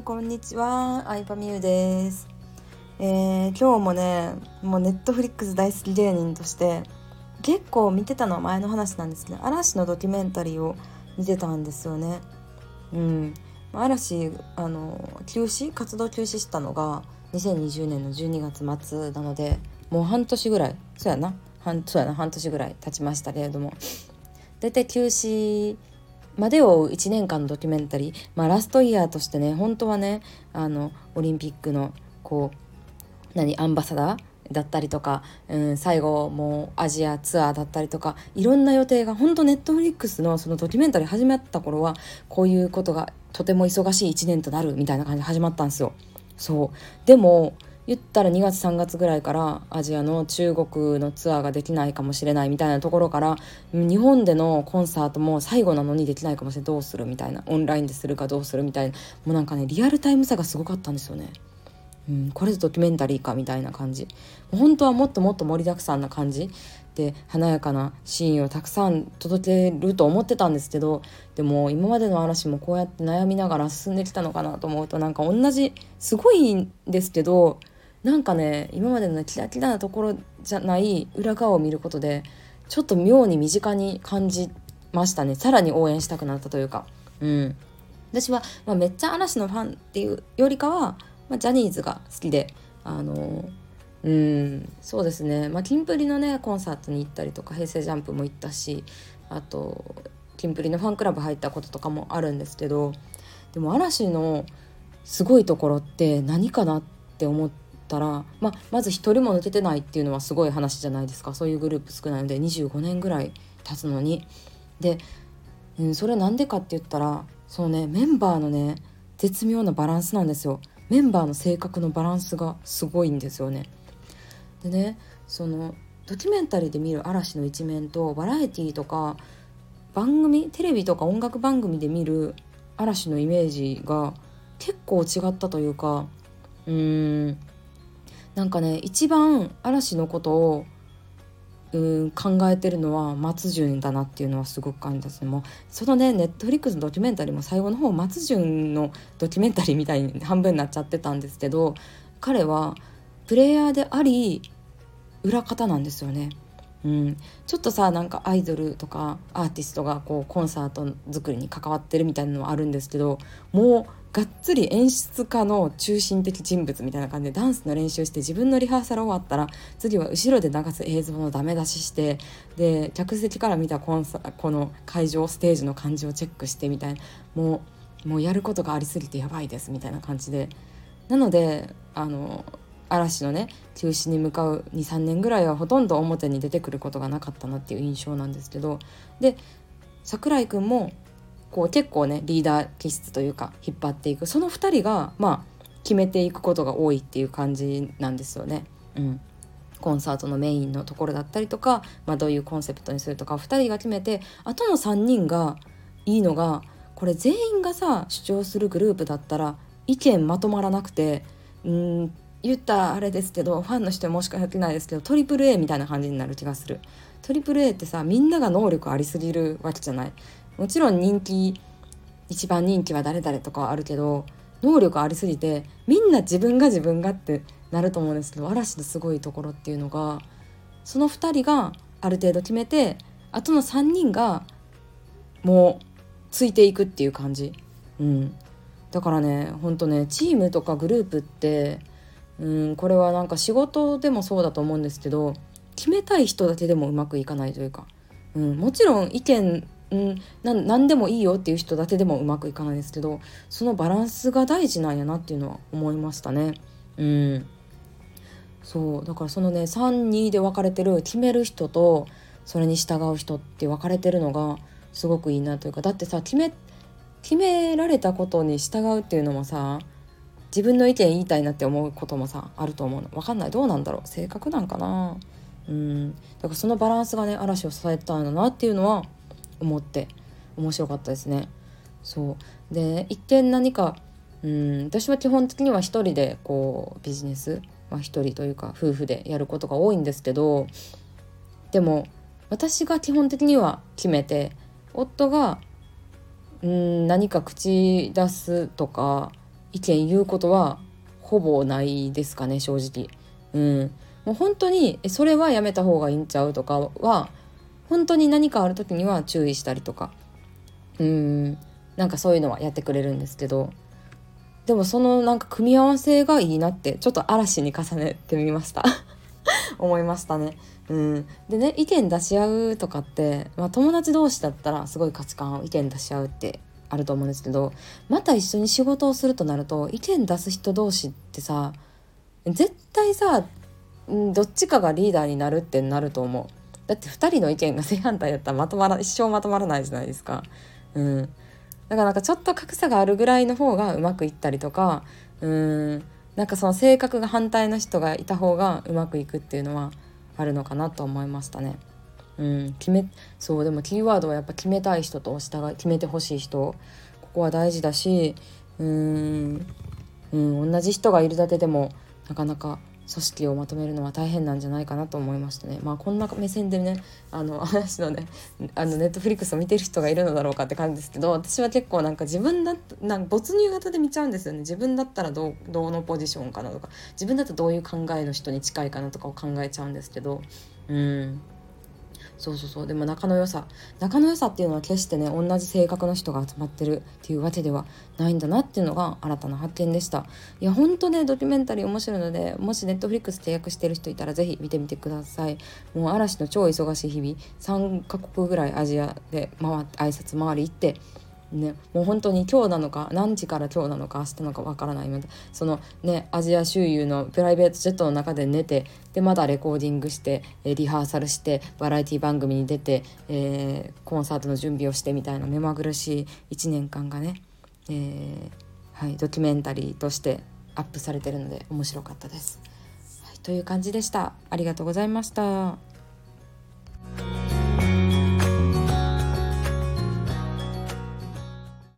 こんにちは。アイパミューです、えー、今日もねもうネットフリックス大好き芸人として結構見てたのは前の話なんですけど嵐のドキュメンタリーを見てたんですよね。うん。嵐あの休止？活動休止したのが2020年の12月末なのでもう半年ぐらい。そうやな。半そうやな。半年ぐらい経ちましたけれども。大体休止までを1年間のドキュメンタリー、まあ、ラストイヤーとしてね本当はねあのオリンピックのこう何アンバサダーだったりとか、うん、最後もうアジアツアーだったりとかいろんな予定が本当ネットフリックスのそのドキュメンタリー始まった頃はこういうことがとても忙しい1年となるみたいな感じで始まったんですよ。そうでも言ったら2月3月ぐらいからアジアの中国のツアーができないかもしれないみたいなところから日本でのコンサートも最後なのにできないかもしれない。どうする？みたいなオンラインでするかどうする？みたいな。もうなんかねリアルタイムさがすごかったんですよね。うん、これぞドキュメンタリーか？みたいな感じ。本当はもっともっと盛りだくさんな感じ。で華やかなシーンをたくさん届けると思ってたんですけどでも今までの嵐もこうやって悩みながら進んできたのかなと思うとなんか同じすごいんですけどなんかね今までのキラキラなところじゃない裏側を見ることでちょっと妙に身近に感じましたね。さらに応援したくなったというか。うん。私は、まあ、めっちゃ嵐のファンっていうよりかは、まあ、ジャニーズが好きであのうんそうですね。まあキンプリのねコンサートに行ったりとか平成ジャンプも行ったしあとキンプリのファンクラブ入ったこととかもあるんですけどでも嵐のすごいところって何かなって思ってったら、まあ、まず1人も抜けてないっていうのはすごい話じゃないですかそういうグループ少ないので25年ぐらい経つのに。で、うん、それなんでかって言ったらそのねメンバーのね絶妙なバランスなんですよ。メンバーの性格のバランスがすごいんですよね。でねそのドキュメンタリーで見る嵐の一面とバラエティーとか番組テレビとか音楽番組で見る嵐のイメージが結構違ったというかうーんなんかね一番嵐のことをうん考えてるのは松潤だなっていうのはすごく感じですねもうそのねネットフリックスのドキュメンタリーも最後の方松潤のドキュメンタリーみたいに半分になっちゃってたんですけど彼はプレイヤーであり裏方なんですよね。うん、ちょっとさなんかアイドルとかアーティストがこうコンサート作りに関わってるみたいなのはあるんですけどもうがっつり演出家の中心的人物みたいな感じでダンスの練習して自分のリハーサル終わったら次は後ろで流す映像のダメ出ししてで客席から見たコンサこの会場ステージの感じをチェックしてみたいなもうもうやることがありすぎてやばいですみたいな感じで。なのであの嵐のね中止に向かう23年ぐらいはほとんど表に出てくることがなかったなっていう印象なんですけど。で櫻井君もこう結構ねリーダー気質というか引っ張っていく。その2人がまあ決めていくことが多いっていう感じなんですよね。うん。コンサートのメインのところだったりとか、まあ、どういうコンセプトにするとか2人が決めてあとの3人がいいのがこれ全員がさ主張するグループだったら意見まとまらなくてうん言ったらあれですけどファンの人もしかしてないですけどトリプル a みたいな感じになる気がする。トリプル a ってさみんなが能力ありすぎるわけじゃない。もちろん人気一番人気は誰々とかあるけど能力ありすぎてみんな自分が自分がってなると思うんですけど嵐のすごいところっていうのがその2人がある程度決めてあとの3人がもうついていくっていう感じ、うん、だからねほんとねチームとかグループってうんこれはなんか仕事でもそうだと思うんですけど決めたい人だけでもうまくいかないというか、うん、もちろん意見うん、何でもいいよっていう人だけでもうまくいかないですけどそのバランスが大事なんやなっていうのは思いましたね。うん。そう。だからそのね32で分かれてる決める人とそれに従う人って分かれてるのがすごくいいなというかだってさ決め決められたことに従うっていうのもさ自分の意見言いたいなって思うこともさあると思うの。分かんない。どうなんだろう。性格なんかな。うん。だからそのバランスがね嵐を支えたんだなっていうのは思って面白かったですね。そうで一見何かうん私は基本的には一人でこうビジネス、まあ、一人というか夫婦でやることが多いんですけどでも私が基本的には決めて夫がうん何か口出すとか意見言うことはほぼないですかね正直。うん、もう本当にそれはやめた方がいいんちゃうとかは本当に何かある時には注意したりとか。うん。なんかそういうのはやってくれるんですけど。でもそのなんか組み合わせがいいなってちょっと嵐に重ねてみました。思いましたね。うん、でね意見出し合うとかって、まあ、友達同士だったらすごい価値観を意見出し合うってあると思うんですけどまた一緒に仕事をするとなると意見出す人同士ってさ絶対さどっちかがリーダーになるってなると思う。だって2人の意見が正反対だったらまとまら一生まとまらないじゃないですか。うん、だからなんかちょっと格差があるぐらいの方がうまくいったりとかうん。なんかその性格が反対の人がいた方がうまくいくっていうのはあるのかなと思いましたね。うん、決めそうでもキーワードはやっぱ決めたい人と従い決めてほしい人ここは大事だしうん。うん。同じ人がいるだけでもなかなか組織をまとめるのは大変なんじゃないかなと思いましたね。まあこんな目線でねあの話のねあのネットフリックスを見てる人がいるのだろうかって感じですけど私は結構なんか自分だなんか没入型で見ちゃうんですよね自分だったらどうどのポジションかなとか自分だったらどういう考えの人に近いかなとかを考えちゃうんですけどうんそうそうそう。でも仲の良さ。仲の良さっていうのは決してね同じ性格の人が集まってるっていうわけではないんだなっていうのが新たな発見でした。いやほんとねドキュメンタリー面白いのでもしネットフリックス契約してる人いたら是非見てみてください。もう嵐の超忙しい日々。3カ国ぐらいアジアで回って挨拶回り行ってね、もう本当に今日なのか何時から今日なのか明日なのかわからないのでそのねアジア周遊のプライベートジェットの中で寝てでまだレコーディングしてリハーサルしてバラエティ番組に出て、えー、コンサートの準備をしてみたいな目まぐるしい1年間がね、えー、はい、ドキュメンタリーとしてアップされてるので面白かったです。はい、という感じでした。ありがとうございました。